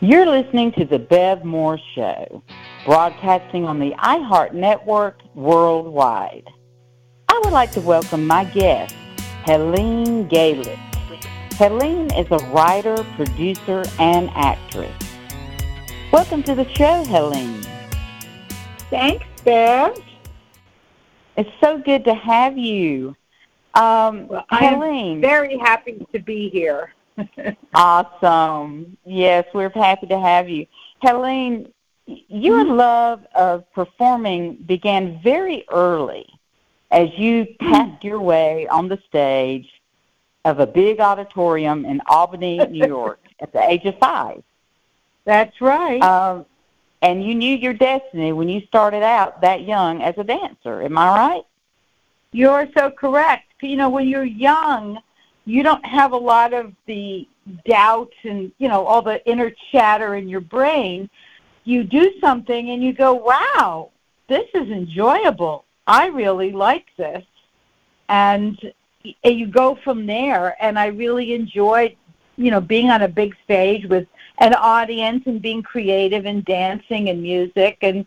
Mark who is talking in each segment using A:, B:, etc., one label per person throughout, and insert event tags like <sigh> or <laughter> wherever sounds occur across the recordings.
A: You're listening to The Bev Moore Show, broadcasting on the iHeart Network worldwide. I would like to welcome my guest, Helene Galek. Helene is a writer, producer, and actress. Welcome to the show, Helene.
B: Thanks, Bev.
A: It's so good to have you. Um,
B: Well,
A: Helene.
B: I'm very happy to be here.
A: Awesome. Yes, we're happy to have you. Helene, your love of performing began very early as you tapped your way on the stage of a big auditorium in Albany, New <laughs> York at the age of five.
B: That's right.
A: Um, and you knew your destiny when you started out that young as a dancer. Am I right?
B: You're so correct. You know, when you're young, you don't have a lot of the doubt and, you know, all the inner chatter in your brain. You do something and you go, wow, this is enjoyable. I really like this. And you go from there. And I really enjoyed, you know, being on a big stage with an audience and being creative and dancing and music. And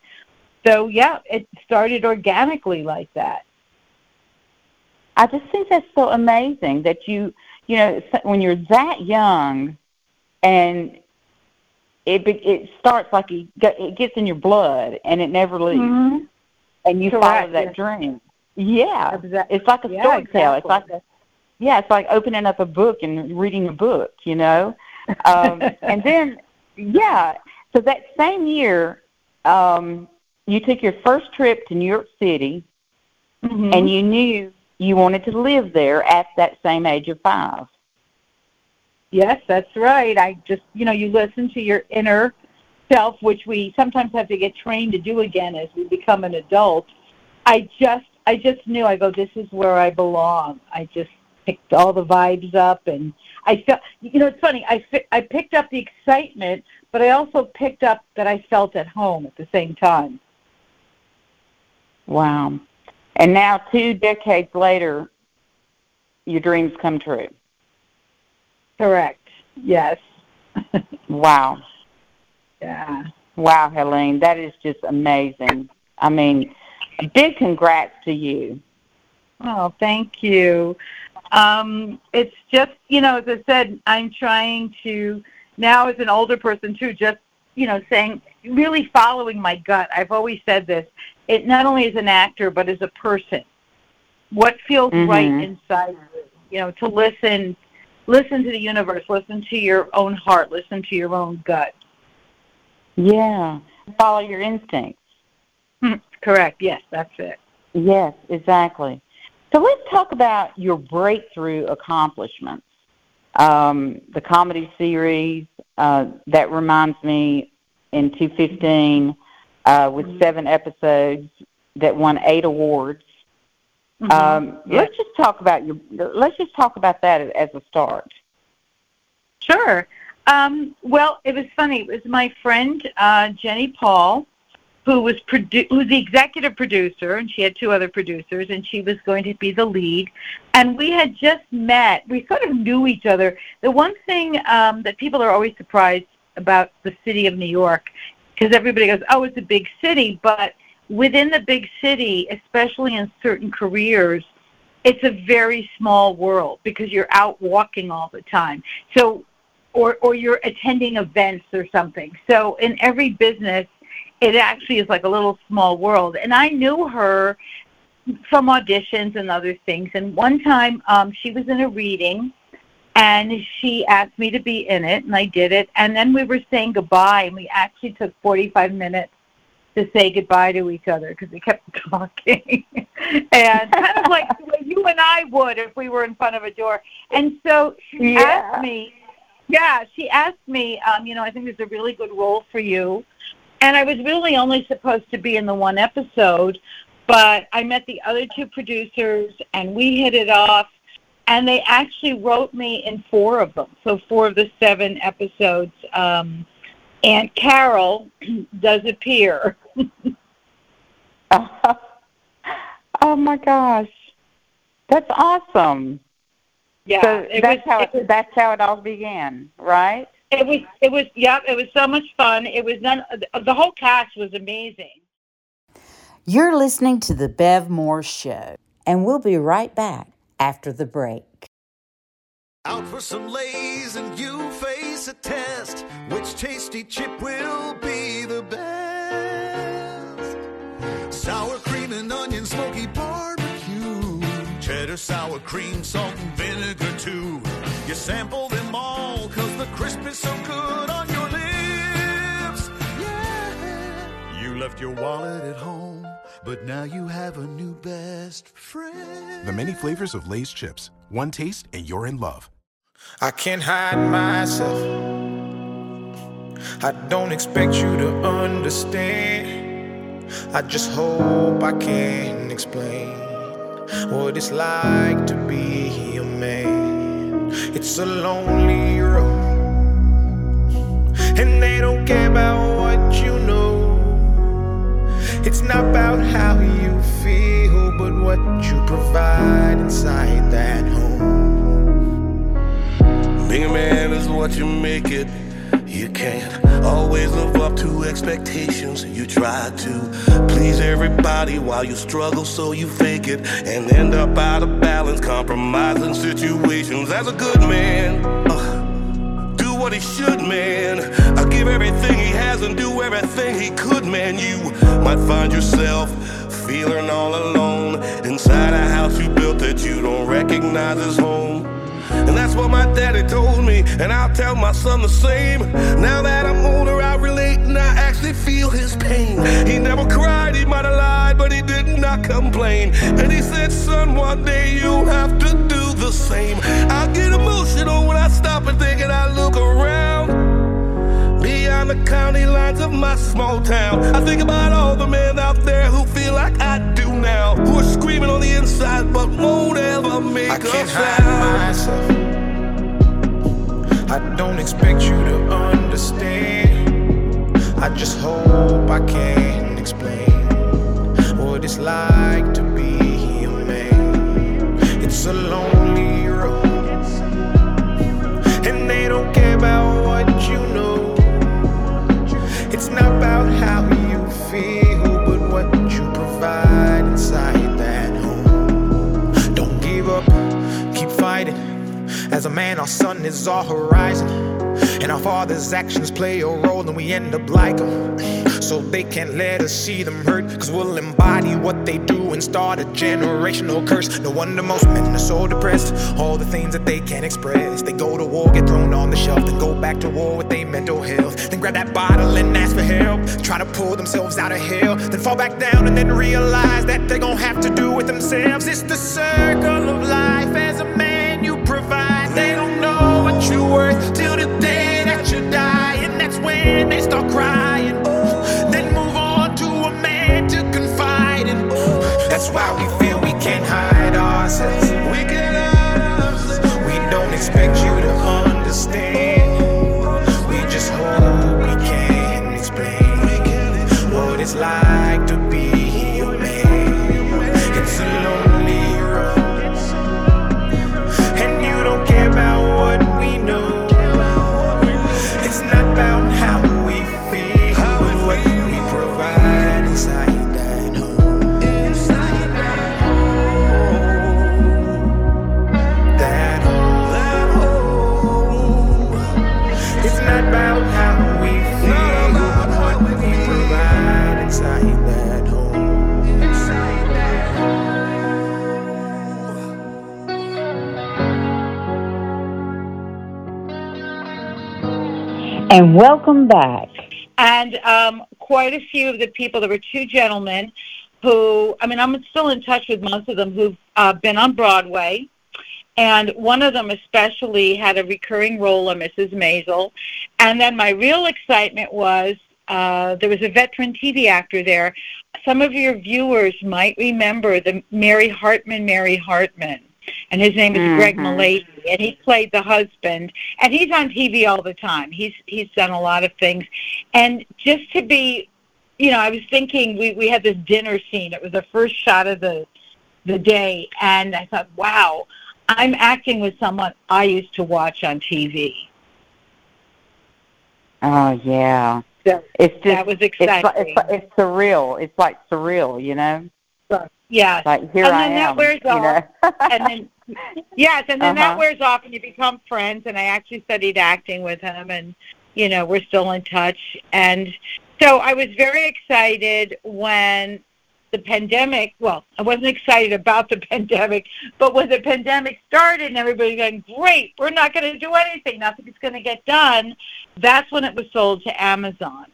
B: so, yeah, it started organically like that.
A: I just think that's so amazing that you, you know, when you're that young, and it be- it starts like it gets in your blood and it never leaves,
B: Mhm.
A: and you follow that dream. Yeah,
B: Exac-
A: it's like a
B: Yeah,
A: storyteller. It's like a yeah, it's like opening up a book and reading a book, you know. Um, <laughs> and then yeah, so that same year, um, you took your first trip to New York City,
B: Mhm.
A: and you knew you wanted to live there at that same age of five.
B: Yes, that's right. I just, you know, you listen to your inner self, which we sometimes have to get trained to do again as we become an adult. I just, I just knew. I go, this is where I belong. I just picked all the vibes up, and I felt, you know, it's funny. I fi- I picked up the excitement, but I also picked up that I felt at home at the same time.
A: Wow. And now, two decades later, your dreams come true.
B: Correct. Yes. <laughs>
A: Wow.
B: Yeah.
A: Wow, Helene. That is just amazing. I mean, a big congrats to you.
B: Oh, thank you. Um, it's just, you know, as I said, I'm trying to now as an older person too, just, you know, saying really following my gut. I've always said this. It not only as an actor but as a person. What feels right
A: Mhm.
B: inside you, you know, to listen listen to the universe, listen to your own heart, listen to your own gut.
A: Yeah. Follow your instincts.
B: Hmm, Correct. Yes, that's it.
A: Yes, exactly. So let's talk about your breakthrough accomplishments. Um, the comedy series uh, that reminds me in 215 uh, with seven episodes that won eight awards.
B: Mhm.
A: Um,
B: Yeah.
A: Let's just talk about your. Let's just talk about that as a start.
B: Sure. Um, well, it was funny. It was my friend uh, Jenny Paul, who was produ- who was the executive producer, and she had two other producers, and she was going to be the lead. And we had just met. We sort of knew each other. The one thing um, that people are always surprised about the city of New York, because everybody goes, "Oh, it's a big city," but within the big city, especially in certain careers, it's a very small world because you're out walking all the time. So or or you're attending events or something. So in every business, it actually is like a little small world. And I knew her from auditions and other things. And one time, um, she was in a reading, and she asked me to be in it, and I did it. And then we were saying goodbye, and we actually took 45 minutes to say goodbye to each other because we kept <laughs> talking, and kind of like the way you and I would if we were in front of a door. And so she
A: Yeah.
B: asked me, yeah, she asked me, um, you know, I think there's a really good role for you. And I was really only supposed to be in the one episode, but I met the other two producers and we hit it off. And they actually wrote me in four of them, so four of the seven episodes. Um, and Carol <clears throat> does appear. <laughs>
A: oh my gosh, that's awesome.
B: Yeah,
A: so
B: it
A: that's
B: was,
A: how
B: it
A: it, that's how it all began, right?
B: It was. It was. Yep. It was so much fun. It was none. The whole cast was amazing.
A: You're listening to the Bev Moore Show, and we'll be right back after the break.
C: Out for some Lay's and you face a test. Which tasty chip will be the best? Sour cream and onion, smoky barbecue. Cheddar, sour cream, salt and vinegar too. You sample them all, cause the crisp is so good on your left your wallet at home, but now you have a new best friend.
D: The many flavors of Lay's chips. One taste and you're in love.
E: I can't hide myself. I don't expect you to understand. I just hope I can explain what it's like to be a man. It's a lonely road, and they don't care about what you know. It's not about how you feel, but what you provide inside that home.
F: Being a man is what you make it. You can't always live up to expectations. You try to please everybody while you struggle, so you fake it and end up out of balance, compromising situations. As a good man, what he should, man. I give everything he has and do everything he could, man. You might find yourself feeling all alone inside a house you built that you don't recognize as home. And that's what my daddy told me, and I'll tell my son the same. Now that I'm older, I relate and I actually feel his pain. He never cried, he might have lied, but he did not complain. And he said, Son, one day you'll have to do the same. I get emotional when I stop and think and I look around. Beyond the county lines of my small town, I think about all the men out there who feel like I do now, who are screaming on the inside but won't ever make
E: I
F: a
E: can't
F: sound.
E: hide myself. I don't expect you to understand. I just hope I can explain what it's like to be a man. It's a lonely road, and they don't care about what you know. It's not about how you feel, but what you provide inside that home. Don't give up, keep fighting. As a man, our sun is our horizon. And our father's actions play a role, and we end up like them. So they can't let us see them hurt, cause we'll embody what and start a generational curse. No wonder most men are so depressed. All the things that they can't express. They go to war, get thrown on the shelf, then go back to war with their mental health. Then grab that bottle and ask for help. Try to pull themselves out of hell, then fall back down and then realize that they're gonna have to do it themselves. It's the circle of life as a man you provide. They don't know what you're worth till the day that you die, and that's when they start crying. That's why we feel we can't hide ourselves. We don't expect you to And
A: welcome back.
B: and um, quite a few of the people. There were two gentlemen who, I mean, I'm still in touch with most of them who've uh, been on Broadway, and one of them especially had a recurring role of Mrs. Maisel. And then my real excitement was uh, there was a veteran TV actor there. Some of your viewers might remember the Mary Hartman, Mary Hartman. And his name is Greg
A: Mhm.
B: Mullavey, and he played the husband. And he's on TV all the time. He's he's done a lot of things. And just to be, you know, I was thinking we we had this dinner scene. It was the first shot of the the day, and I thought, wow, I'm acting with someone I used to watch on TV.
A: Oh yeah.
B: So
A: It's just
B: that was
A: it's,
B: exciting.
A: it's, li- it's surreal. It's like surreal, you know.
B: Yes.
A: Like here
B: And
A: I
B: then that
A: am.
B: wears off.
A: know?
B: and then <laughs> yes, and then that
A: Uh-huh.
B: wears off, and you become friends. And I actually studied acting with him, and you know we're still in touch. And so I was very excited when the pandemic. Well, I wasn't excited about the <laughs> pandemic, but when the pandemic started and everybody going, "Great, we're not going to do anything. Nothing's going to get done," that's when it was sold to Amazon.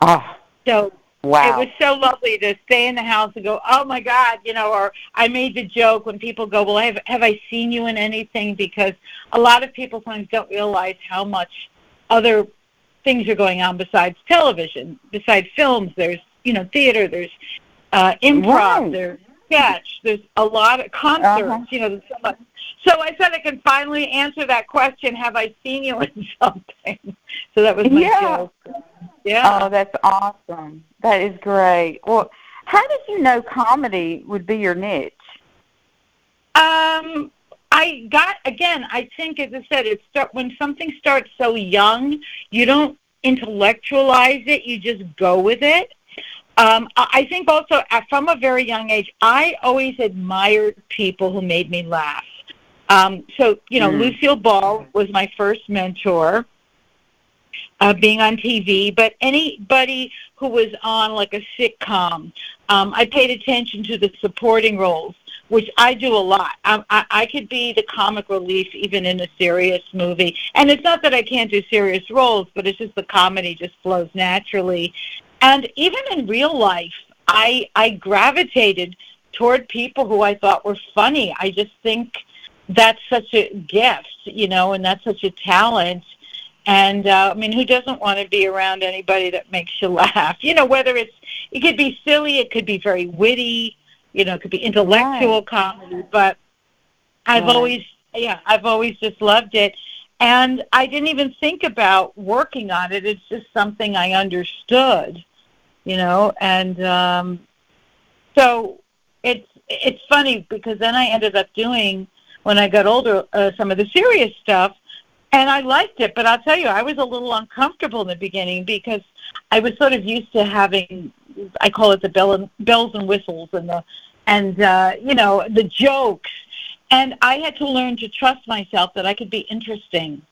A: oh
B: So
A: wow.
B: it was so lovely to stay in the house and go, oh my God, you know, or I made the joke when people go, well, have, have I seen you in anything? Because a lot of people sometimes don't realize how much other things are going on besides television, besides films. There's, you know, theater, there's uh, improv,
A: Right.
B: there's sketch, there's a lot of concerts,
A: Uh-huh.
B: you know, there's so much. So I said I can finally answer that question, have I seen you in <laughs> something? So that was my
A: Yeah.
B: joke. Yeah.
A: Oh, that's awesome. That is great. Well, how did you know comedy would be your niche?
B: Um, I got again. I think, as I said, it start when something starts so young, you don't intellectualize it. You just go with it. Um, I think also uh, from a very young age, I always admired people who made me laugh. Um, so you know,
A: Mm.
B: Lucille Ball was my first mentor. Uh, being on TV, but anybody who was on like a sitcom, um, I paid attention to the supporting roles which I do a lot. I, I, I could be the comic relief even in a serious movie. And it's not that I can't do serious roles, but it's just the comedy just flows naturally. And even in real life, I, I gravitated toward people who I thought were funny. I just think that's such a gift, you know, and that's such a talent. And uh, I mean, who doesn't want to be around anybody that makes you laugh? You know, whether it's it could be silly, it could be very witty, you know, it could be intellectual comedy, but I've
A: Right.
B: always, yeah, I've always just loved it. And I didn't even think about working on it. It's just something I understood, you know, and um, so it's it's funny because then I ended up doing when I got older uh, some of the serious stuff, and I liked it. But I'll tell you, I was a little uncomfortable in the beginning because I was sort of used to having I call it the bell and, bells and whistles and the and uh, you know the jokes, and I had to learn to trust myself that I could be interesting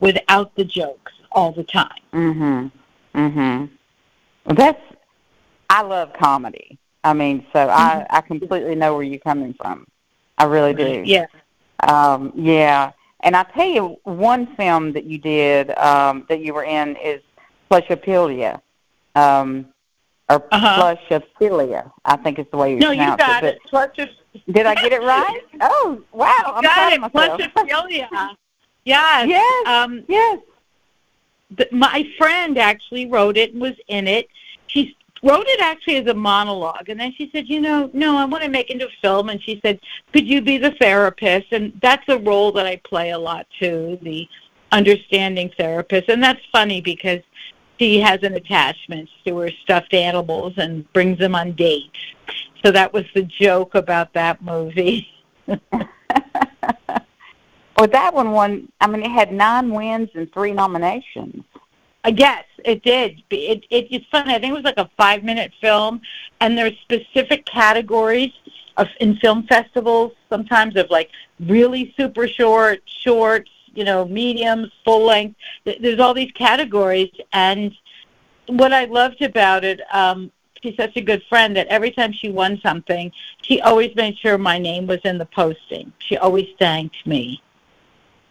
B: without the jokes all the time.
A: Mhm. Mhm. Well, that's I love comedy. I mean, so I I completely know where you're coming from. I really do.
B: Yeah.
A: Um, yeah. And I tell you, one film that you did um, that you were in is Plushophilia, um, or
B: Uh-huh.
A: Plushophilia. I think is the way you
B: No, you got
A: it.
B: it. Plush
A: did I get it right? <laughs> Oh, wow! I'm
B: got
A: proud
B: it.
A: of myself.
B: Plushophilia. Yes. <laughs>
A: Yes.
B: Um,
A: yes.
B: the, my friend actually wrote it and was in it. Wrote it actually as a monologue, and then she said, "You know, no, I want to make into a film." And she said, "Could you be the therapist?" And that's a role that I play a lot too, the understanding therapist. And that's funny because she has an attachment to her stuffed animals and brings them on dates. So that was the joke about that movie. <laughs>
A: well, that one won. I mean, it had nine wins and three nominations.
B: I guess it did. It, it it's funny. I think it was like a five minute film, and there's specific categories of in film festivals. Sometimes of like really super short, shorts, you know, mediums, full length. Th- There's all these categories, and what I loved about it, um, she's such a good friend that every time she won something, she always made sure my name was in the posting. She always thanked me,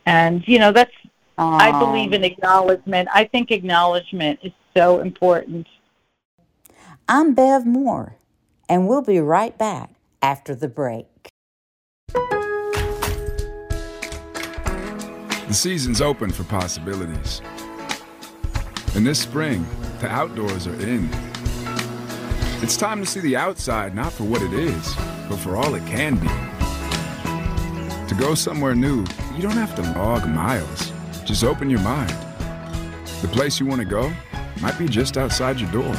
B: and you know that's I um, believe in acknowledgement. I think acknowledgement is so important.
G: I'm Bev Moore, and we'll be right back after the break.
H: The season's open for possibilities. And this spring, the outdoors are in. It's time to see the outside not for what it is, but for all it can be. To go somewhere new, you don't have to log miles. Just open your mind. The place you want to go might be just outside your door.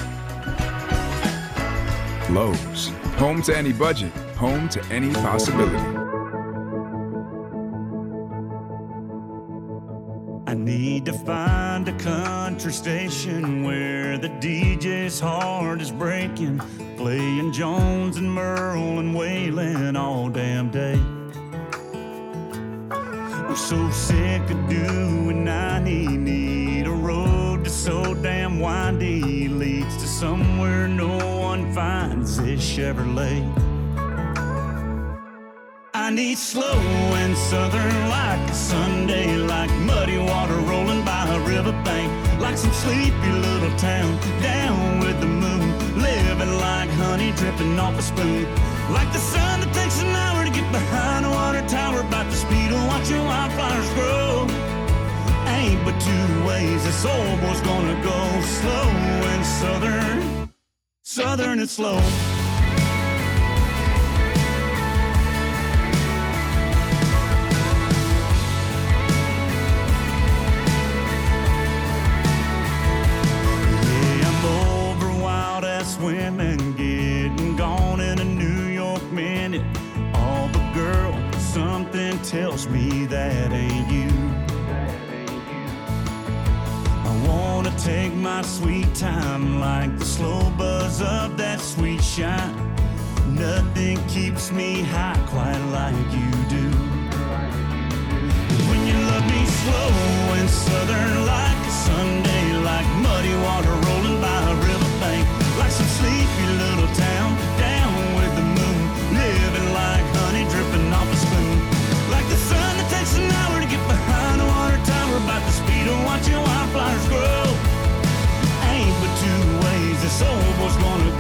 H: Lowe's, home to any budget, home to any possibility.
I: I Need to find a country station where the DJ's heart is breaking, playing Jones and Merle and Waylon all damn day. I'm so sick of doing 90, need a road that's so damn windy, leads to somewhere no one finds this Chevrolet. I need slow and southern like a Sunday, like muddy water rolling by a riverbank, like some sleepy little town down with the moon, living like honey dripping off a spoon, like the sun that takes an hour to get behind a water tower, about speed of watching wildflowers grow. Ain't but two ways this old boy's gonna go, slow and southern, southern and slow. Take my sweet time like the slow buzz of that sweet shine. Nothing keeps me high quite like you do. When you love me slow and southern like a Sunday, like muddy water rolling by a riverbank, like some sleepy little town down with the moon, living like honey dripping off a spoon, like the sun that takes an hour to get behind a water tower, about the speed of watching wildflowers grow. Ways this gonna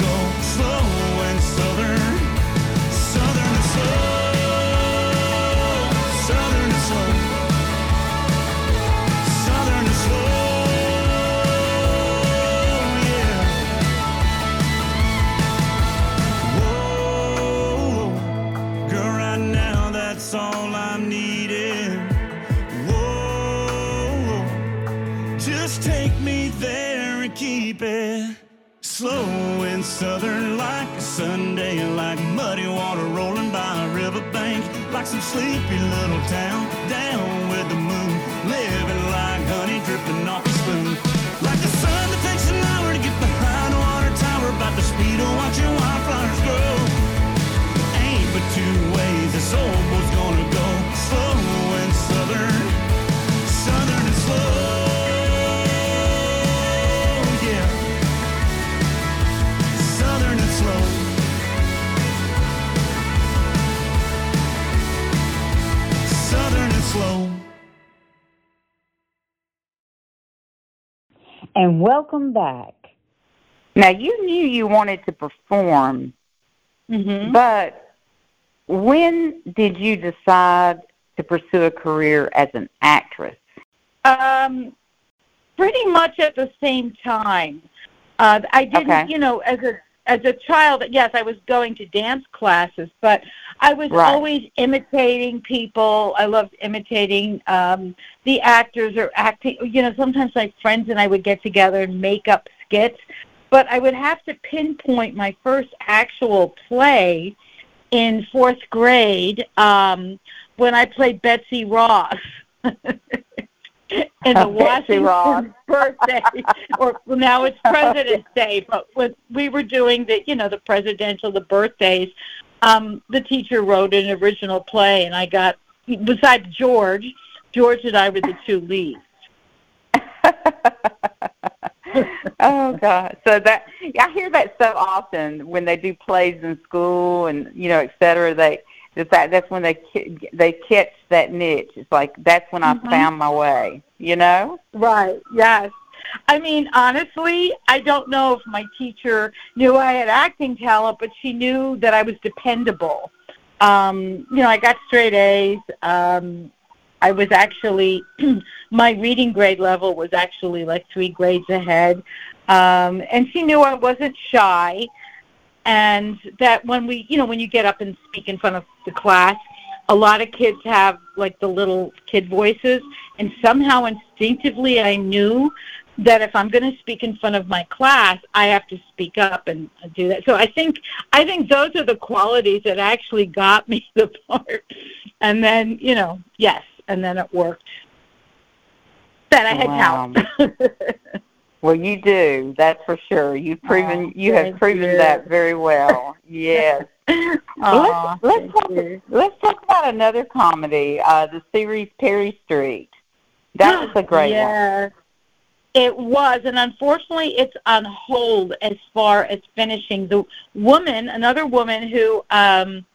I: like some sleepy little town And
A: welcome back. Now, you knew you wanted to perform,
B: Mm-hmm.
A: but when did you decide to pursue a career as an actress?
B: Um, pretty much at the same time. Uh, I didn't,
A: Okay.
B: you know, as a as a child. Yes, I was going to dance classes, but I was
A: Right.
B: always imitating people. I loved imitating um, the actors or acting. You know, sometimes my friends and I would get together and make up skits. But I would have to pinpoint my first actual play in fourth grade um, when I played Betsy Ross. <laughs> in the. <laughs> Washington <laughs> birthday, or well, now it's President's Day, but when we were doing the, you know, the presidential, the birthdays, um, the teacher wrote an original play, and I got, besides George, George and I were the two leads. <laughs>
A: oh God! So that yeah, I hear that so often when they do plays in school and you know, et cetera. They the fact that's when they they catch that niche. It's like that's when
B: Mhm.
A: I found my way. You know?
B: Right. Yes. I mean, honestly, I don't know if my teacher knew I had acting talent, but she knew that I was dependable. Um, you know, I got straight A's. Um, I was actually <clears throat> my reading grade level was actually like three grades ahead, um, and she knew I wasn't shy, and that when we, you know, when you get up and speak in front of the class, a lot of kids have like the little kid voices, and somehow instinctively I knew that if I'm going to speak in front of my class, I have to speak up and do that. So I think I think those are the qualities that actually got me <laughs> the part. And then, you know, yes, and then it worked. that I had
A: Wow.
B: talent. <laughs>
A: Well, you do. That's for sure. You've proven
B: Aw,
A: you have proven
B: you.
A: that very well. <laughs> Yes.
B: Aw,
A: let's let's talk,
B: you.
A: let's talk about another comedy, uh, the series Perry Street. That <gasps> was a great one.
B: It was, and unfortunately, it's on hold as far as finishing. The woman, another woman who, um,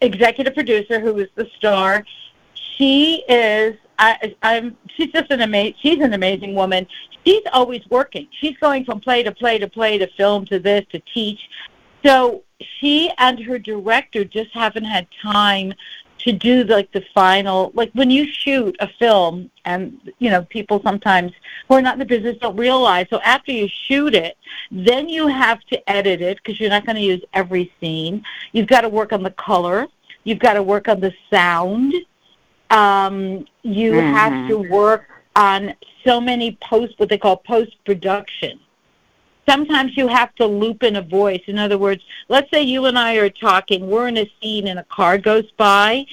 B: executive producer, who is the star, she is. I, I'm. She's just an amazing. She's an amazing woman. She's always working. She's going from play to play to play to film to this to teach. So she and her director just haven't had time to do like the final like when you shoot a film and you know people sometimes who are not in the business don't realize so after you shoot it then you have to edit it because you're not going to use every scene. You've got to work on the color. You've got to work on the sound. Um you have
A: Mhm.
B: to work on so many post what they call post production sometimes you have to loop in a voice. In other words, let's say you and I are talking, we're in a scene and a car goes by,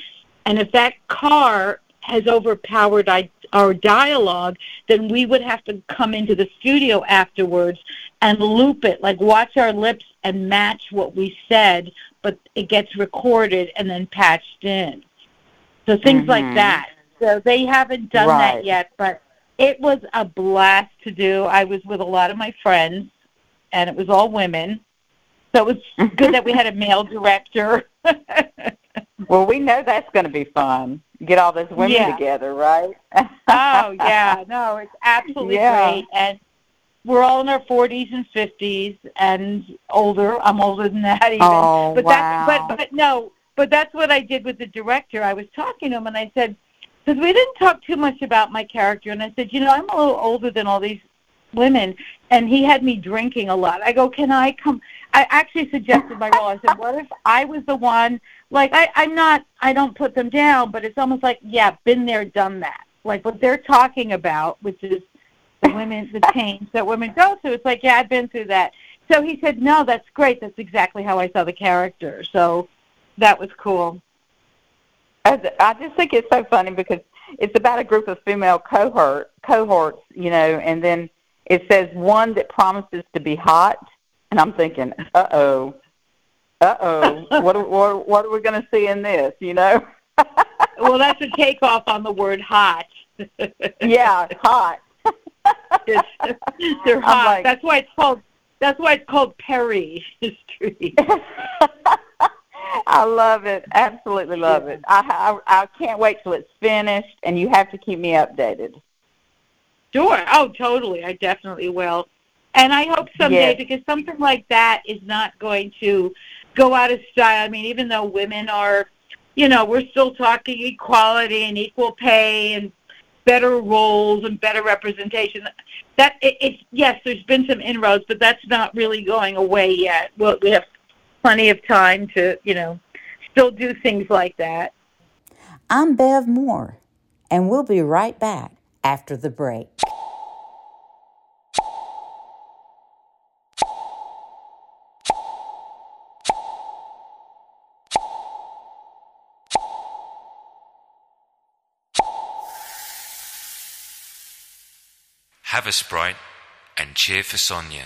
B: and if that car has overpowered I- our dialogue, then we would have to come into the studio afterwards and loop it, like watch our lips and match what we said, but it gets recorded and then patched in. So things like
A: Mhm.
B: that. So they haven't done
A: Right.
B: that yet, but it was a blast to do. I was with a lot of my friends, and it was all women. So it was good that we had a male director. <laughs>
A: Well, we know that's going to be fun. Get all those women
B: Yeah.
A: together, right?
B: oh <laughs> yeah, no, it's absolutely
A: Yeah.
B: great, and we're all in our forties and fifties and older. I'm older than that even.
A: Oh,
B: but
A: wow.
B: that's but but no, but that's what I did with the director. I was talking to him and I said, because we didn't talk too much about my character, and I said, you know, I'm a little older than all these women, and he had me drinking a lot. I go, can I come? I actually suggested my role. I said, what if I was the one? Like I, I'm not. I don't put them down, but it's almost like, yeah, been there, done that. Like what they're talking about, which is the women, the change that women go through. It's like, yeah, I've been through that. So he said, no, that's great. That's exactly how I saw the character. So that was cool.
A: I I just think it's so funny because it's about a group of female cohort cohorts, you know, and then it says one that promises to be hot, and I'm thinking, uh oh, uh oh, <laughs> what are- what what are we going to see in this, you know? <laughs>
B: Well, that's a takeoff on the word hot. <laughs>
A: yeah, hot.
B: It's- they're hot.
A: like-
B: that's why it's called. That's why it's called Perry Street.
A: I love it. Absolutely love it. I, I I can't wait till it's finished, and you have to keep me updated.
B: Sure. Oh, totally. I definitely will. And I hope someday
A: Yes.
B: because something like that is not going to go out of style. I mean, even though women are, you know, we're still talking equality and equal pay and better roles and better representation. That it, it's yes, there's been some inroads, but that's not really going away yet. Well, we have plenty of time to, you know, still do things like that.
G: I'm Bev Moore, and we'll be right back after the break.
J: Have a Sprite and cheer for Sonia.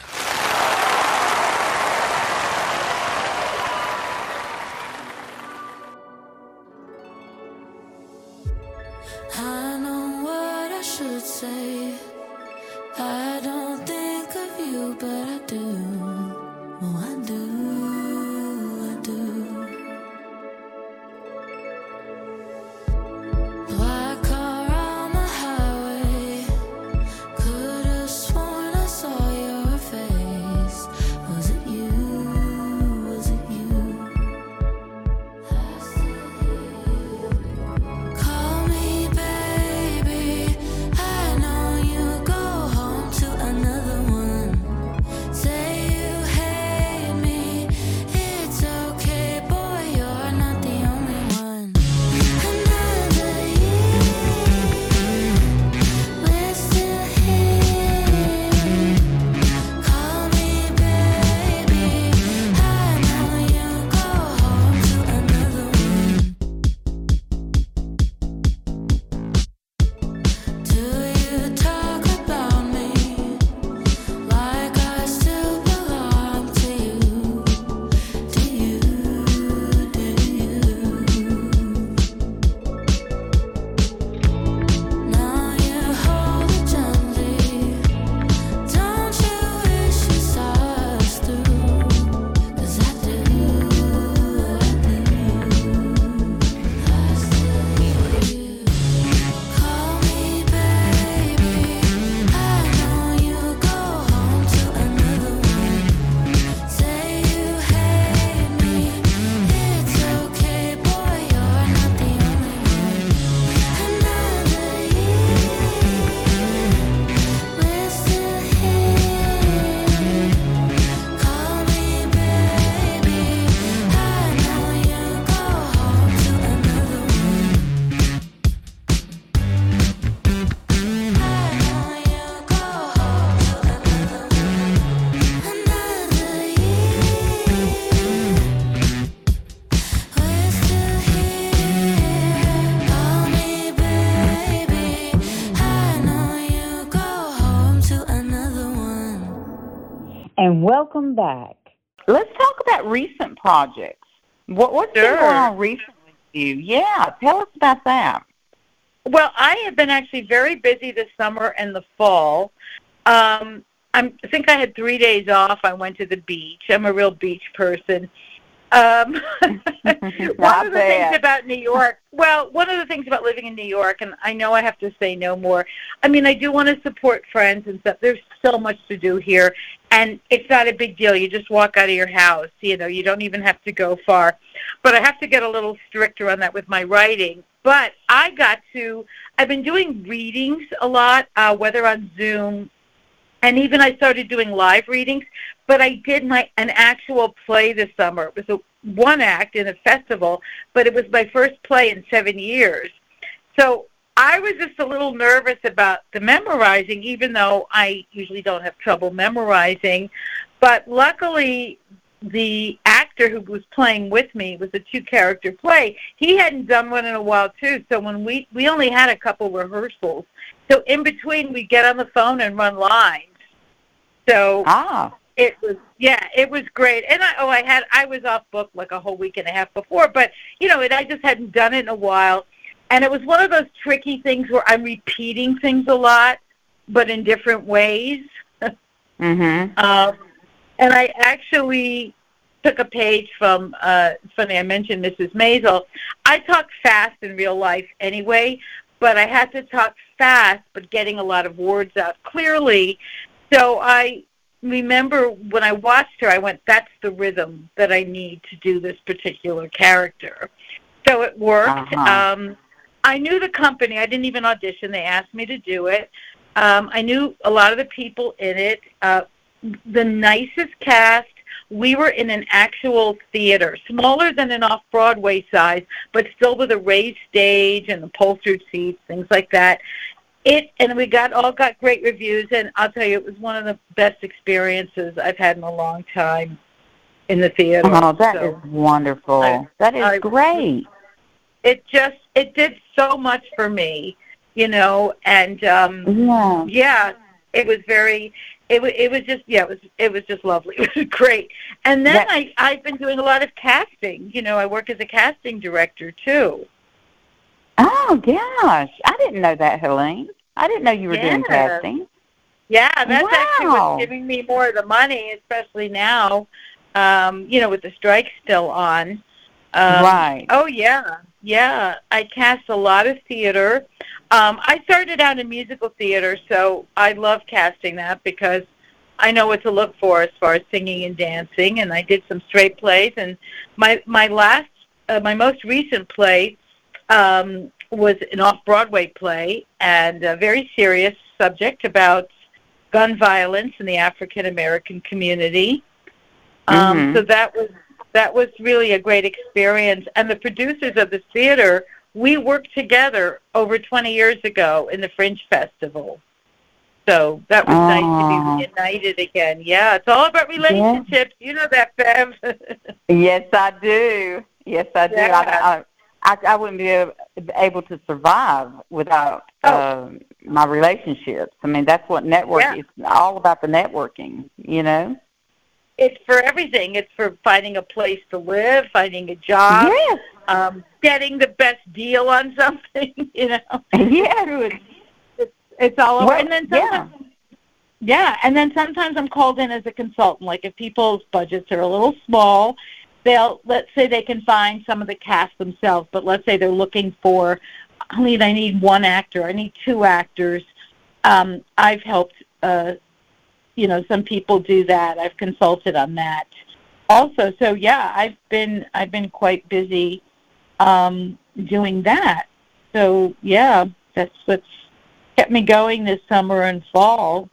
A: And welcome back. Let's talk about recent projects. What, what's been going on recently with you? Yeah, tell us about that.
B: Well, I have been actually very busy this summer and the fall. Um, I'm, I think I had three days off. I went to the beach. I'm a real beach person. Um, <laughs> one of the things about New York, well, one of the things about living in New York, and I know I have to say no more. I mean, I do want to support friends and stuff. There's so much to do here, and it's not a big deal. You just walk out of your house. You know, you don't even have to go far. But I have to get a little stricter on that with my writing. But I got to. I've been doing readings a lot, uh, whether on Zoom, and even I started doing live readings. But I did my an actual play this summer. It was a one act in a festival, but it was my first play in seven years. So I was just a little nervous about the memorizing, even though I usually don't have trouble memorizing. But luckily, the actor who was playing with me was a two-character play. He hadn't done one in a while too. So when we we only had a couple rehearsals, so in between we get on the phone and run lines. So
A: ah.
B: It was yeah, it was great. And I oh I had I was off book like a whole week and a half before, but you know, it, I just hadn't done it in a while. And it was one of those tricky things where I'm repeating things a lot, but in different ways. <laughs>
A: Mm-hmm.
B: Um, and I actually took a page from, uh, it's funny, I mentioned Mrs. Maisel. I talk fast in real life anyway, but I had to talk fast, but getting a lot of words out clearly. So I remember when I watched her, I went, that's the rhythm that I need to do this particular character. So it worked.
A: Uh-huh.
B: Um, I knew the company. I didn't even audition. They asked me to do it. Um, I knew a lot of the people in it. Uh, the nicest cast. We were in an actual theater, smaller than an off-Broadway size, but still with a raised stage and upholstered seats, things like that. It and we got all got great reviews, and I'll tell you, it was one of the best experiences I've had in a long time in the theater.
A: Oh, that
B: So-
A: is wonderful.
B: I-
A: that is
B: I-
A: great.
B: it just it did so much for me, you know, and um
A: Yeah.
B: yeah, it was very it was it was just yeah, it was it was just lovely. <laughs> It was great. And then
A: Yeah.
B: I I've been doing a lot of casting. You know, I work as a casting director too.
A: Oh gosh, I didn't know that, Helene. I didn't know you were doing casting.
B: Yeah, that's actually what's giving me more of the money, especially now. Um, you know, with the strike still on. Um,
A: Right.
B: Oh yeah, yeah. I cast a lot of theater. Um, I started out in musical theater, so I love casting that because I know what to look for as far as singing and dancing. And I did some straight plays, and my my last, uh, my most recent play um, was an off-Broadway play and a very serious subject about gun violence in the African American community. Um,
A: Mhm.
B: So that was that was really a great experience. And the producers of the theater, we worked together over 20 years ago in the Fringe Festival. So that was nice
A: Oh.
B: to be reunited again. Yeah, it's all about relationships. You know that, Bev. <laughs>
A: Yes, I do. Yes, I do.
B: Yeah.
A: I, I, I I wouldn't be able- able to survive without
B: Oh.
A: uh, my relationships. I mean, that's what network
B: Yeah.
A: is all about. The networking, you know.
B: it's for everything. It's for finding a place to live, finding a job,
A: yes.
B: um, getting the best deal on <laughs> something. You know. Yeah. It's, it's, it's all over.
A: Well,
B: and then sometimes, yeah. yeah. and then sometimes I'm called in as a consultant. Like if people's budgets are a little small, they'll let's say they can find some of the cast themselves, but let's say they're looking for, I need I need one actor, I need two actors. Um, I've helped, uh, you know, some people do that. I've consulted on that also. So yeah, I've been I've been quite busy um, doing that. So yeah, that's what's kept me going this summer and fall.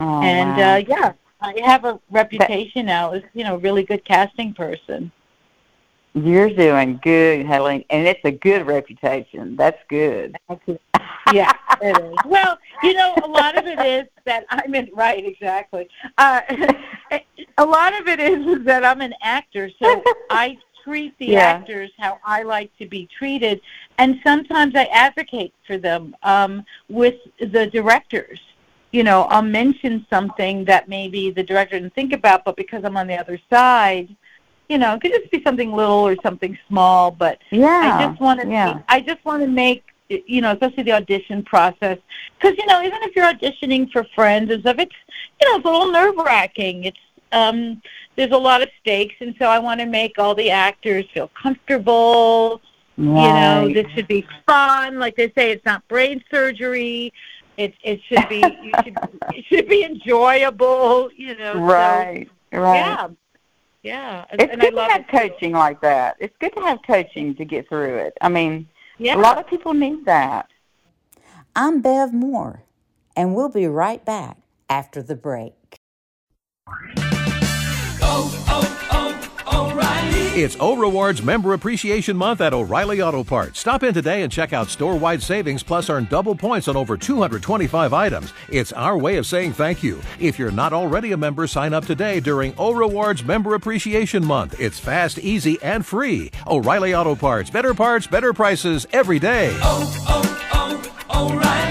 A: Oh,
B: and
A: wow.
B: uh, yeah, I have a reputation now as you know, a really good casting person.
A: You're doing good, Helene, and it's a good reputation. That's good.
B: yeah, it is. Well, you know, a lot of it is that I'm in right, exactly. Uh, <laughs> a lot of it is, is that I'm an actor, so <laughs> I treat the
A: Yeah.
B: actors how I like to be treated, and sometimes I advocate for them um, with the directors you know, I'll mention something that maybe the director didn't think about, but because I'm on the other side, you know, it could just be something little or something small, but
J: Yeah,
B: I just want to
J: yeah.
B: I just want to make you know, especially the audition process, because you know, even if you're auditioning for friends and stuff, it's you know, it's a little nerve wracking. It's um, there's a lot of stakes, and so I want to make all the actors feel comfortable. You know, this should be fun. Like they say, it's not brain surgery. It it should be you should it should be enjoyable. You know, so,
J: Right, right.
B: Yeah, yeah. And,
J: It's
B: and I
J: good to
B: love
J: have
B: it too.
J: coaching like that. It's good to have coaching to get through it. I mean,
B: Yeah.
J: a lot of people need that.
G: I'm Bev Moore, and we'll be right back after the break.
K: It's O Rewards Member Appreciation Month at O'Reilly Auto Parts. Stop in today and check out store wide savings plus earn double points on over 225 items. It's our way of saying thank you. If you're not already a member, sign up today during O Rewards Member Appreciation Month. It's fast, easy, and free. O'Reilly Auto Parts. Better parts, better prices every day.
L: Oh,
J: oh, oh, O'Reilly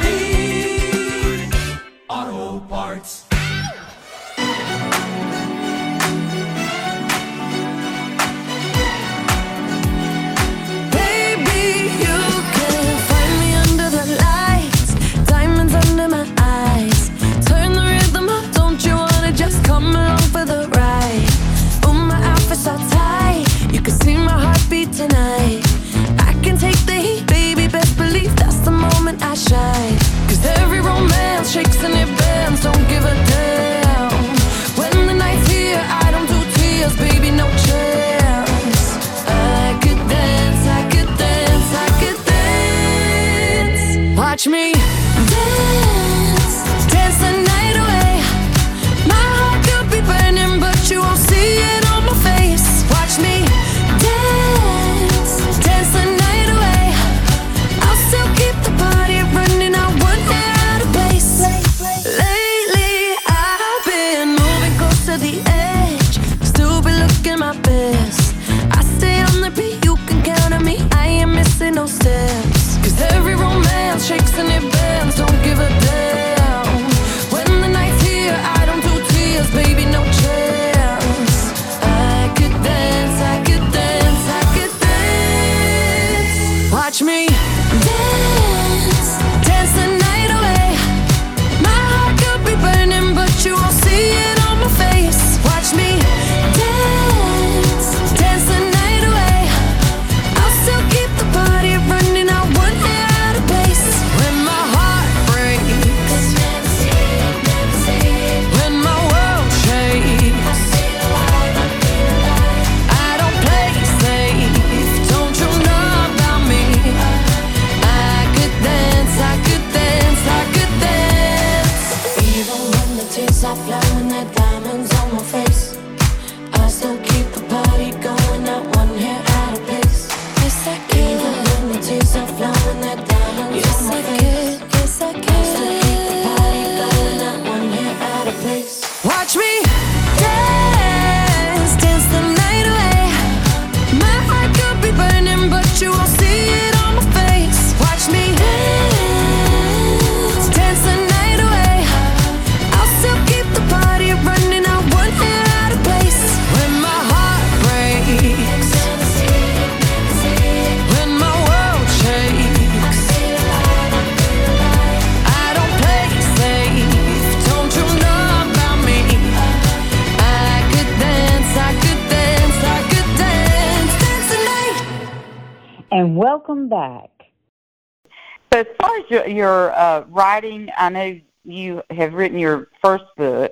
J: writing, I know you have written your first book,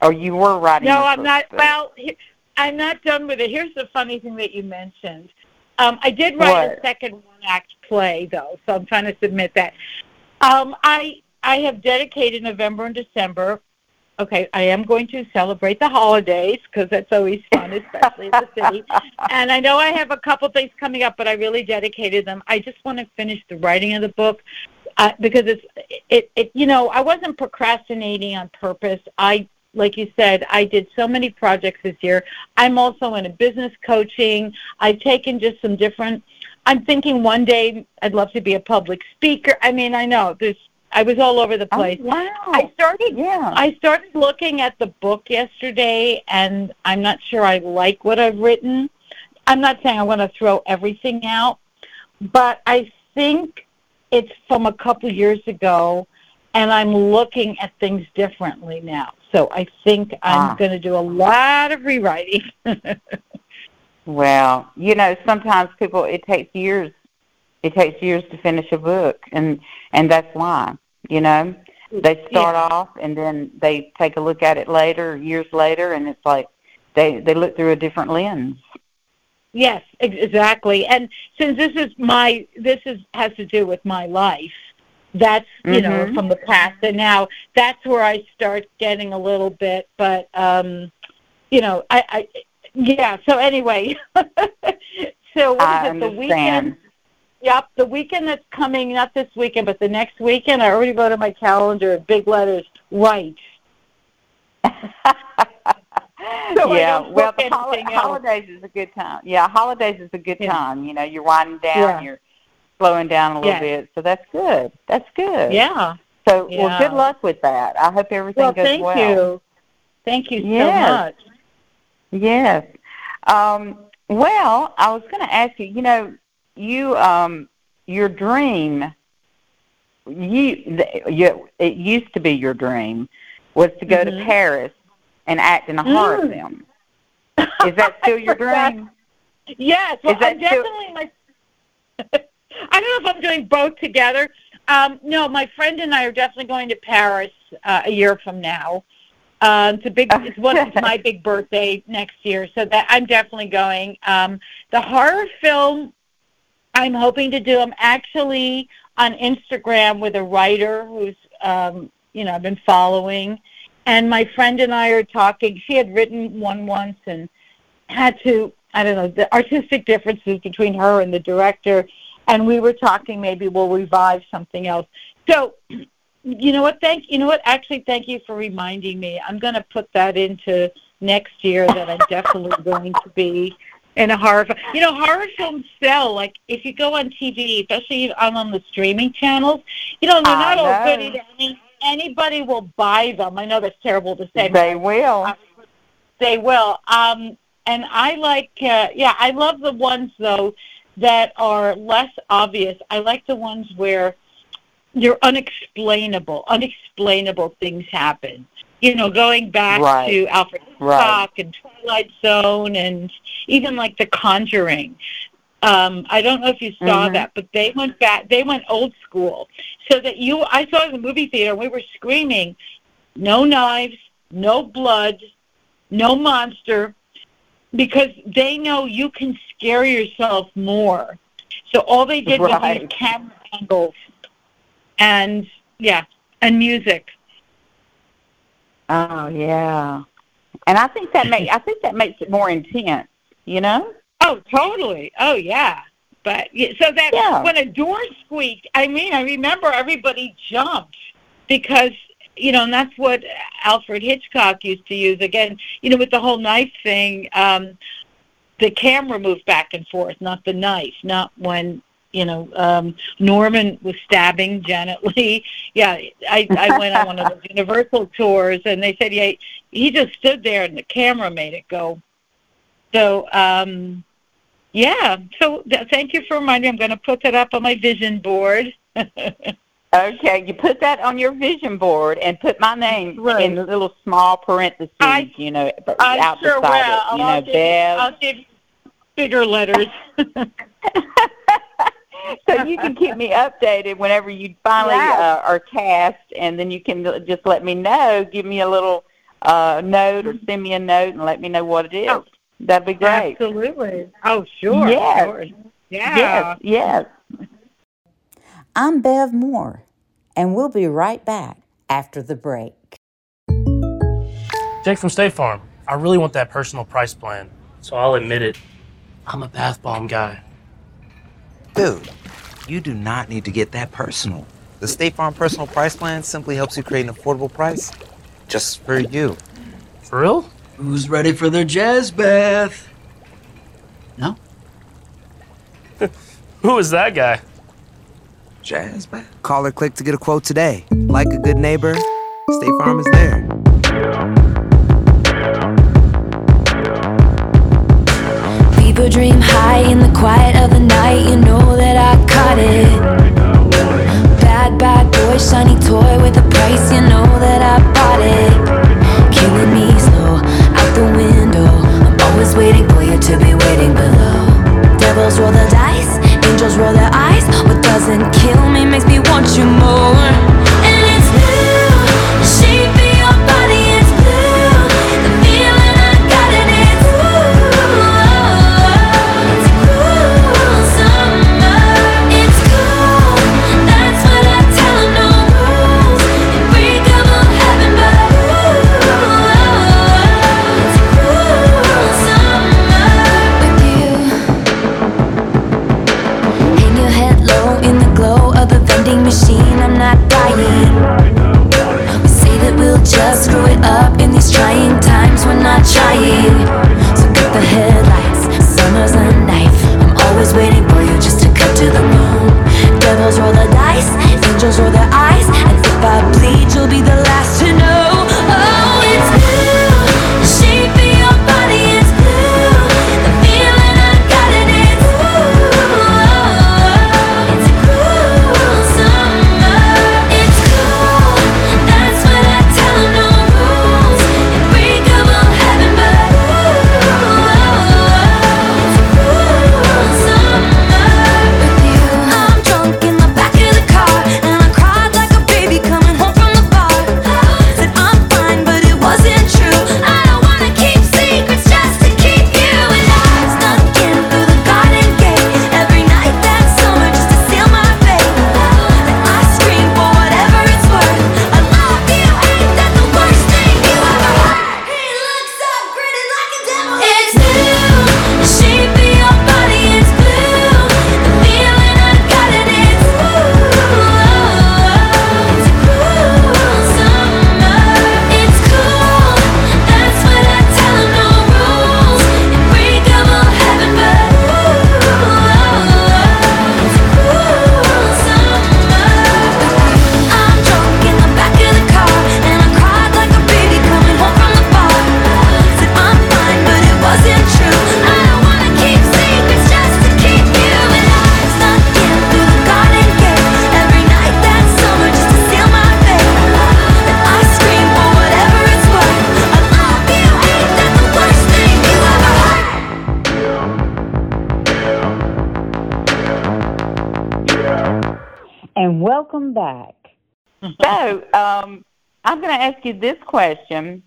J: or you were writing.
B: No, I'm not.
J: book.
B: Well, he- I'm not done with it. Here's the funny thing that you mentioned. Um, I did write
J: What?
B: a second one-act play, though, so I'm trying to submit that. Um, I I have dedicated November and December. Okay, I am going to celebrate the holidays because that's always fun, especially in the city. <laughs> And I know I have a couple things coming up, but I really dedicated them. I just want to finish the writing of the book uh, because it's it, it. You know, I wasn't procrastinating on purpose. I like you said, I did so many projects this year. I'm also in a business coaching. I've taken just some different. I'm thinking one day I'd love to be a public speaker. I mean, I know there's. I was all over the
A: Oh,
B: place.
A: wow.
B: I started
A: Yeah.
B: I started looking at the book yesterday and I'm not sure I like what I've written. I'm not saying I want to throw everything out, but I think it's from a couple years ago and I'm looking at things differently now. So I think I'm
A: Ah.
B: going to do a lot of rewriting. <laughs>
A: Well, you know, sometimes people it takes years. It takes years to finish a book, and and that's why. You know, they start
B: Yeah.
A: off and then they take a look at it later, years later, and it's like they they look through a different lens.
B: Yes, exactly. And since this is my this is has to do with my life, that's you know
A: Mhm.
B: from the past and now that's where I start getting a little bit. But um, you know, I, I yeah. So anyway, <laughs> so what is
A: I
B: it? The weekend. Yep, the weekend that's coming, not this weekend, but the next weekend. I already wrote on my calendar in big letters, right. <laughs> <laughs> So
A: yeah, well, the hol- holidays is a good time. Yeah, holidays is a good
B: Yeah.
A: time. You know, you're winding down,
B: Yeah.
A: you're slowing down a little bit, so that's good. That's good.
B: Yeah.
A: So, well, good luck with that. I hope everything
B: Well,
A: goes
B: thank
A: well.
B: Thank you. Thank you
A: Yes.
B: so much.
A: Yes. Um, well, I was going to ask you. You know, you um, your dream. You, you, it used to be your dream was to go to
B: Mhm.
A: Paris and act in a horror
B: Mm.
A: film. Is that still your <laughs> dream?
B: Yes, well,
A: Is that
B: I'm
A: still-
B: definitely my. <laughs> I don't know if I'm doing both together. Um, no, my friend and I are definitely going to Paris uh, a year from now. Uh, it's a big. <laughs> It's one. It's my big birthday next year, so that I'm definitely going. Um, the horror film, I'm hoping to do. I'm actually on Instagram with a writer who's, um, you know, I've been following, and my friend and I are talking. She had written one once and had to I don't know the artistic differences between her and the director, and we were talking maybe we'll revive something else. So, you know what? Thank you know what? Actually, thank you for reminding me. I'm going to put that into next year that I'm definitely going to be in a horror film. You know, horror films sell. Like if you go on TV, especially on on the streaming channels, you know they're not all good Any, anybody will buy them. I know that's terrible to say. but
A: They will.
B: they will. Um, and I like, uh, yeah, I love the ones though that are less obvious. I like the ones where they're unexplainable. Unexplainable things happen. You know, going back
A: Right.
B: to Alfred
A: Right.
B: Hitchcock and Twilight Zone, and even like The Conjuring. Um, I don't know if you saw
A: Mhm.
B: that, but they went back. They went old school, so that you. I saw it in the movie theater. and We were screaming, "No knives, no blood, no monster," because they know you can scare yourself more. So all they did was
A: Right.
B: use camera angles, and yeah, and music.
A: Oh yeah. And I think that makes I think that makes it more intense. You know.
B: Oh, totally. Oh, yeah. But so that
A: Yeah.
B: when a door squeaked, I mean, I remember everybody jumped because you know, and that's what Alfred Hitchcock used to use. Again, you know, with the whole knife thing, um, the camera moved back and forth, not the knife, not when you know um, Norman was stabbing Janet <laughs> Leigh. Yeah, I I went on one of those <laughs> Universal tours, and they said, yeah, he just stood there, and the camera made it go. So, um, yeah. So th- thank you for reminding me. I'm going to put that up on my vision board. <laughs>
A: Okay, you put that on your vision board and put my name
B: Right.
A: in little small parentheses.
B: I-
A: you know, but
B: I
A: out
B: sure will.
A: beside it. You know,
B: I'll, give,
A: Bev.
B: I'll give bigger letters. <laughs>
A: so you can keep me updated whenever you finally
B: Yes.
A: uh, are cast, and then you can just let me know. Give me a little uh, note or send me a note and let me know what it is.
B: Oh.
A: That'd be great.
B: Absolutely. Oh, sure.
A: Yes.
B: Sure. Yeah.
A: Yes, yes.
G: I'm Bev Moore, and we'll be right back after the break.
M: Jake from State Farm. I really want that personal price plan, so I'll admit it. I'm a bath bomb guy.
N: Dude, you do not need to get that personal. The State Farm Personal Price Plan simply helps you create an affordable price just for you.
M: For real?
O: Who's ready for their jazz bath? No? <laughs>
M: Who is that guy?
N: Jazz Beth? Call or click to get a quote today. Like a good neighbor, State Farm is there.
P: Fever dream high in the quiet of the night. You know that I caught it. Bad, bad boy, shiny toy with a price. You know that I bought it. Killing me Waiting for you to be waiting below. Devils roll the dice, angels roll their eyes. What doesn't kill me makes me want you more. And it's blue, the
A: ask you this question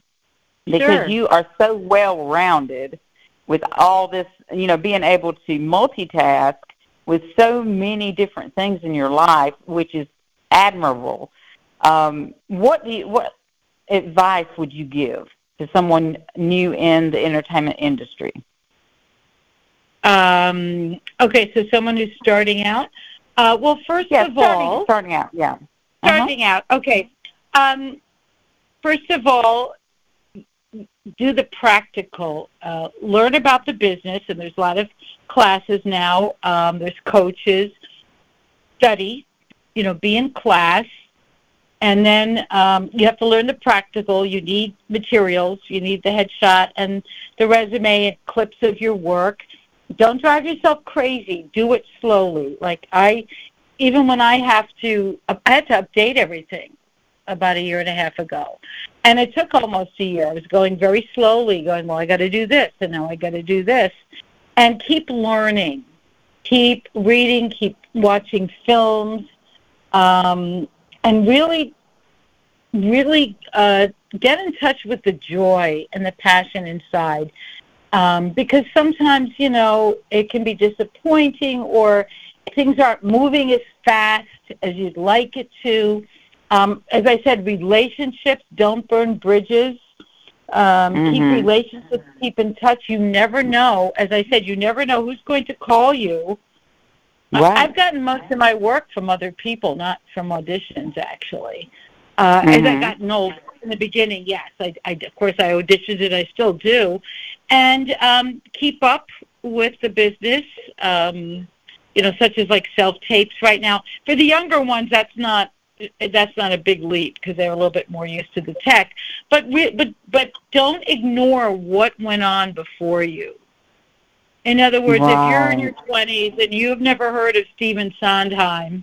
A: because
B: Sure.
A: you are so well rounded with all this, you know, being able to multitask with so many different things in your life, which is admirable. Um, what do you, what advice would you give to someone new in the entertainment industry?
B: Um, okay, so someone who's starting out. Uh, well, first
A: Yeah,
B: of
A: starting,
B: all,
A: starting out, yeah. Uh-huh.
B: starting out. Okay. Um, first of all, do the practical. Uh, learn about the business, and there's a lot of classes now. Um, there's coaches. Study. You know, be in class. And then um, you have to learn the practical. You need materials. You need the headshot and the resume and clips of your work. Don't drive yourself crazy. Do it slowly. Like I, even when I have to, I had to update everything about a year and a half ago. And it took almost a year. I was going very slowly, going, well, I got to do this, and now I got to do this. And keep learning. Keep reading, keep watching films, um, and really, really uh, get in touch with the joy and the passion inside. Um, because sometimes, you know, it can be disappointing or things aren't moving as fast as you'd like it to. Um, as I said, relationships don't burn bridges. Um, Keep
A: Mhm.
B: relationships, keep in touch. You never know. As I said, you never know who's going to call you.
A: Right.
B: I've gotten most of my work from other people, not from auditions, actually. Uh, As I
A: Mhm.
B: gotten older, in the beginning, yes, I, I of course I auditioned and I still do, and um, keep up with the business. Um, you know, such as like self tapes right now. For the younger ones, that's not that's not a big leap because they're a little bit more used to the tech. But but but don't ignore what went on before you. In other words, if you're in your 20s and you have never heard of Stephen Sondheim,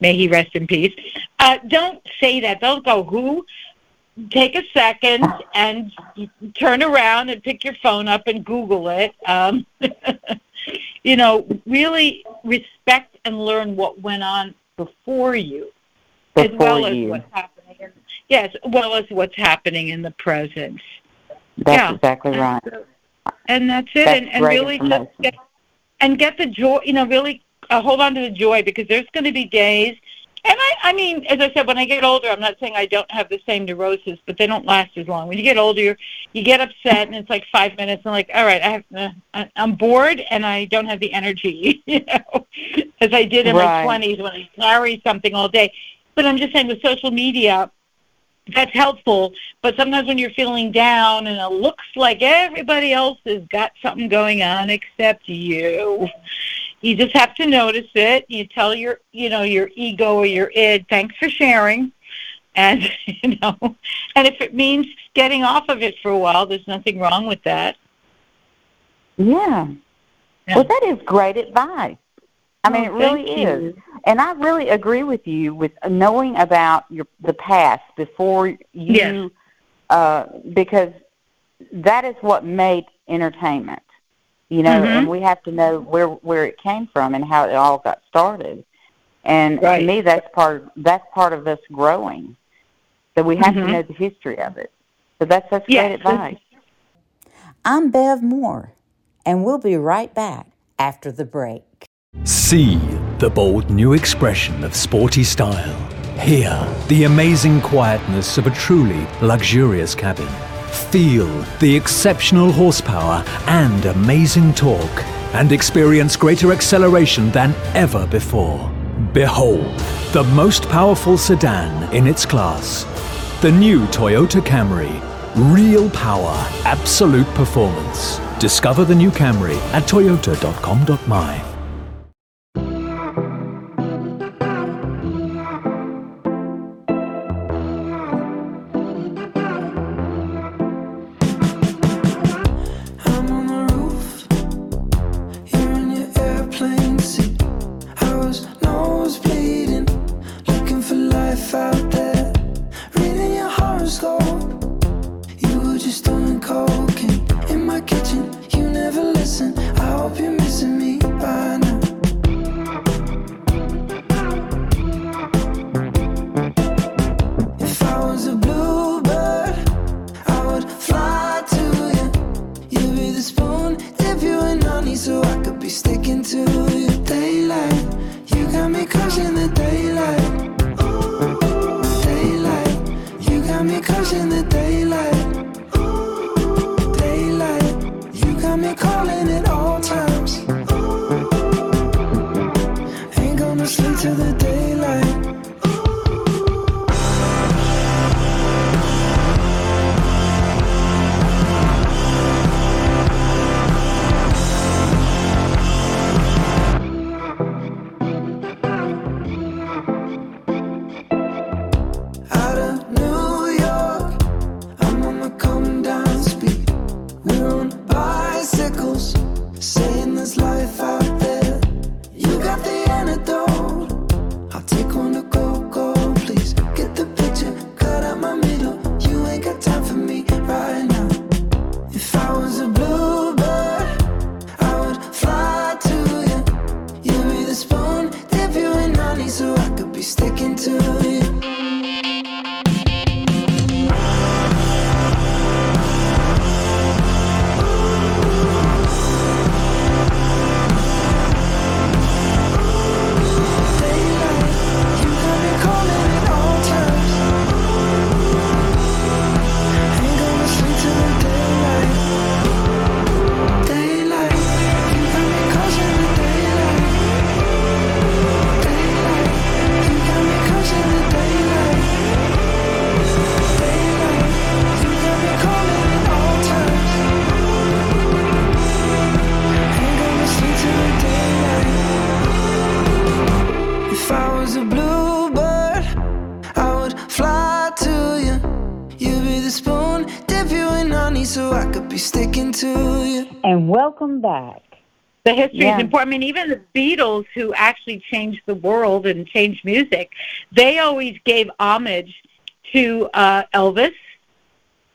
B: may he rest in peace, uh, don't say that. Don't go, who? Take a second and turn around and pick your phone up and Google it. Um, <laughs> you know, really respect and learn what went on before you, as well as
A: you.
B: what's happening. In, yes, well as what's happening in the present.
A: That's
B: Yeah.
A: exactly
B: And
A: right.
B: so- and that's it.
A: That's
B: and, and really just get and get the joy. You know, really uh, hold on to the joy because there's going to be days. And I, I mean, as I said, when I get older, I'm not saying I don't have the same neuroses, but they don't last as long. When you get older, you get upset, and it's like five minutes, and like, all right, I have, uh, I- I'm bored, and I don't have the energy, <laughs> you know, as I did in
A: Right.
B: my 20s when I carried something all day. But I'm just saying, with social media, that's helpful. But sometimes when you're feeling down and it looks like everybody else has got something going on except you, you just have to notice it. You tell your, you know, your ego or your id, thanks for sharing. And, <laughs> you know, and if it means getting off of it for a while, there's nothing wrong with that.
A: Yeah. Well, that is great advice. I mean,
B: Oh,
A: it really
B: thank
A: is.
B: you.
A: And I really agree with you with knowing about your the past before you
B: Yes.
A: uh because that is what made entertainment. You know,
B: Mhm.
A: and we have to know where where it came from and how it all got started. And
B: Right.
A: to me that's part that's part of us growing. So we have
G: Mhm.
A: to know the history of it. So that's that's
G: Yes.
A: great advice.
G: I'm Bev Moore, and we'll be right back after the break.
Q: See the bold new expression of sporty style. Hear the amazing quietness of a truly luxurious cabin. Feel the exceptional horsepower and amazing torque. And experience greater acceleration than ever before. Behold, the most powerful sedan in its class. The new Toyota Camry. Real power, absolute performance. Discover the new Camry at toyota.com.my.
P: The
B: history
A: Yeah.
B: is important. I mean, even the Beatles, who actually changed the world and changed music, they always gave homage to uh, Elvis,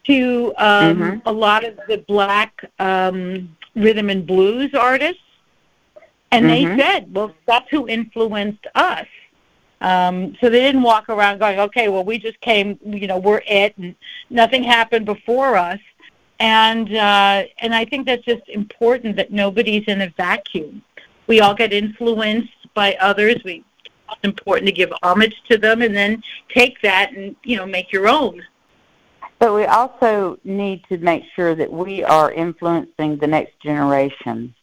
B: to um,
A: Mhm.
B: a lot of the black um, rhythm and blues artists. And
A: Mhm.
B: they said, well, that's who influenced us. Um, so they didn't walk around going, okay, well, we just came, you know, we're it, and nothing happened before us. And uh, and I think that's just important that nobody's in a vacuum. We all get influenced by others. We it's important to give homage to them, and then take that and you know make your own.
A: But we also need to make sure that we are influencing the next generation.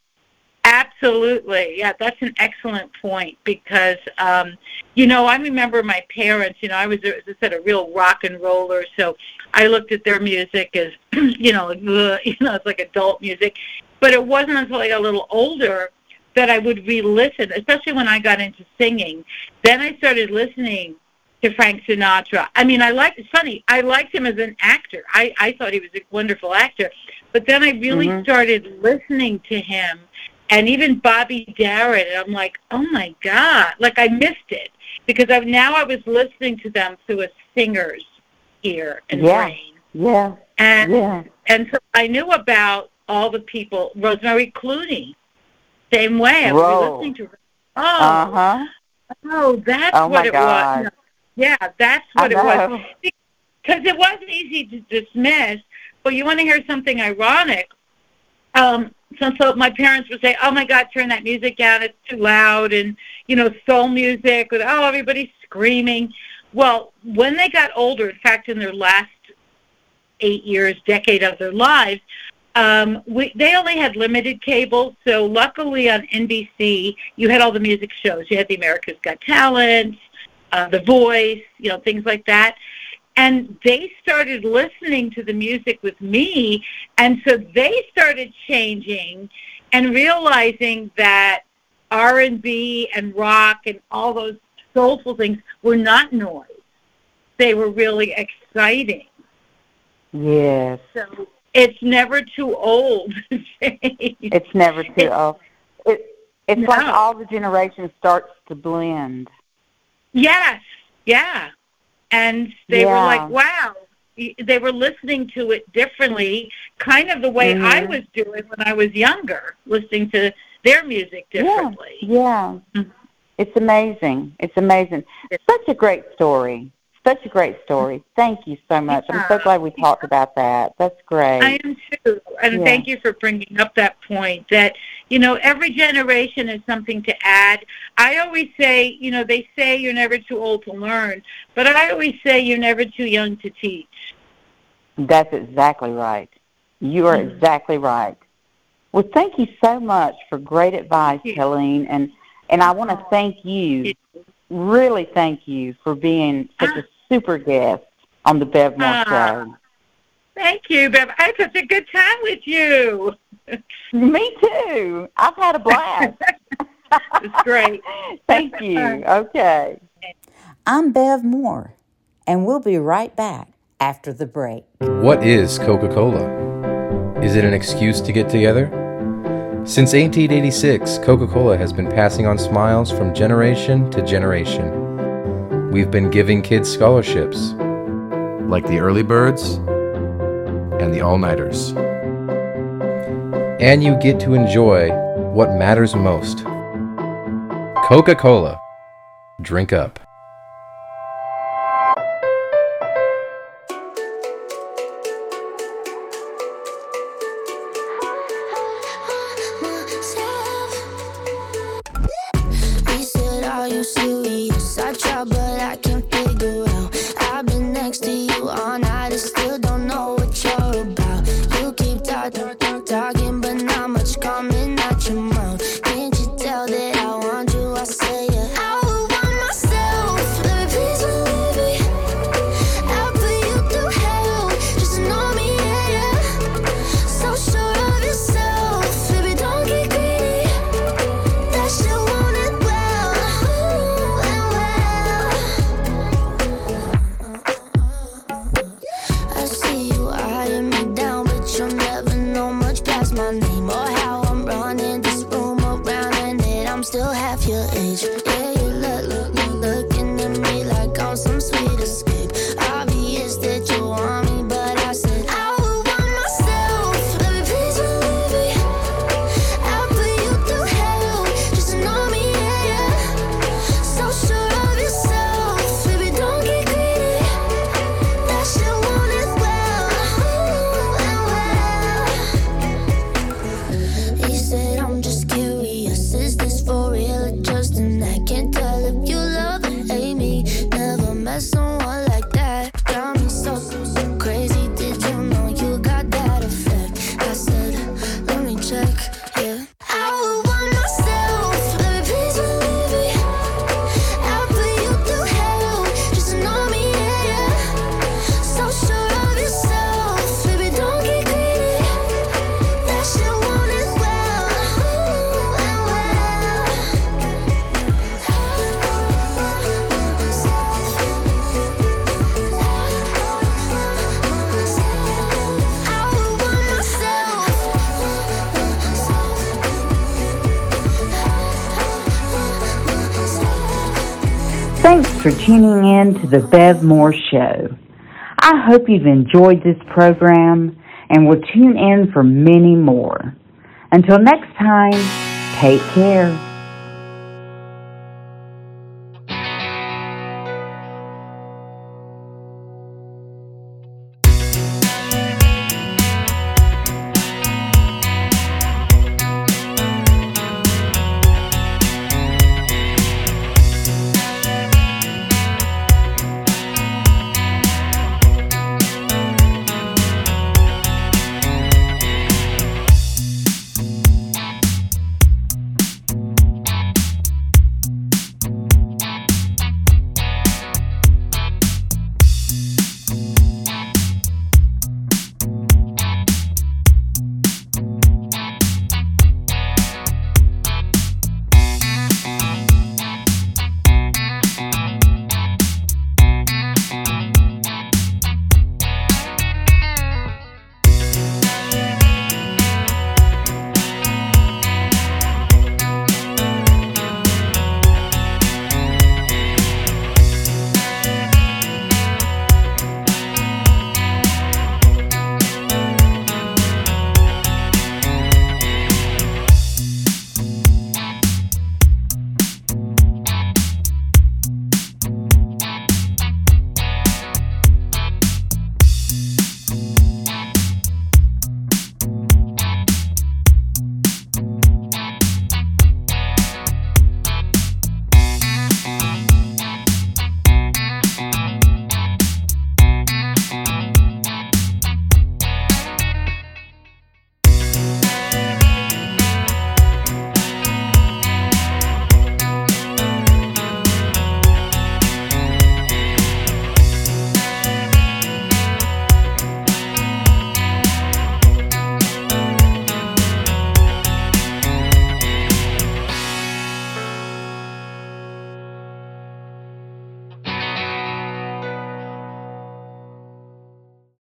B: Absolutely. Yeah, that's an excellent point because, um, you know, I remember my parents, you know, I was, as I said, a real rock and roller. So I looked at their music as, <clears throat> you know, <laughs> you know, it's like adult music. But it wasn't until I got a little older that I would re-listen, especially when I got into singing. Then I started listening to Frank Sinatra. I mean, I liked, it's funny, I liked him as an actor. I, I thought he was a wonderful actor. But then I really
A: Mhm.
B: started listening to him and even Bobby Darin, and I'm like, oh my God, like I missed it because I've now I was listening to them through a singer's and
A: Yeah.
B: brain.
A: Yeah.
B: And
A: Yeah.
B: and so I knew about all the people. Rosemary Clooney, same way. I was listening to her. Oh,
A: Uh-huh.
B: oh, that's
A: Oh,
B: what it
A: God.
B: was. Yeah, that's what it was. Because it wasn't easy to dismiss. But you want to hear something ironic? Um, so, so my parents would say, "Oh my God, turn that music down! It's too loud." And you know, soul music with oh everybody's screaming. Well, when they got older, in fact, in their last eight years, decade of their lives, um, we, they only had limited cable. So luckily on NBC, you had all the music shows. You had the America's Got Talent, uh, The Voice, you know, things like that. And they started listening to the music with me, and so they started changing and realizing that R&B and rock and all those soulful things were not noise. They were really exciting.
A: Yes.
B: So it's never too old.
A: It's never too old. It, it's like all the generations starts to blend.
B: Yes, yeah. And they were like, wow. They were listening to it differently, kind of the way I
A: Mhm.
B: was doing when I was younger, listening to their music differently.
A: Yeah. It's amazing. It's amazing. Such a great story. Such a great story. Thank you so much. I'm so glad we talked about that. That's great.
B: I am too. And
A: Yeah.
B: thank you for bringing up that point that, you know, every generation has something to add. I always say, you know, they say you're never too old to learn, but I always say you're never too young to teach.
A: That's exactly right. You are
B: Mm.
A: exactly right. Well, thank you so much for great advice, Helene, and and I want to thank you, really thank you for being such a super guest on the Bev Moore
B: ah,
A: Show.
B: Thank you, Bev. I had such a good time with you. <laughs>
A: Me too. I've had a blast. <laughs>
B: it's great. <laughs>
A: Thank you. Okay.
G: I'm Bev Moore, and we'll be right back after the break.
R: What is Coca Cola? Is it an excuse to get together? Since 1886, Coca Cola has been passing on smiles from generation to generation. We've been giving kids scholarships, like the early birds and the all nighters. And you get to enjoy what matters most Coca Cola. Drink up.
A: Tuning in to the Bev Moore Show. I hope you've enjoyed this program and will tune in for many more. Until next time, take care.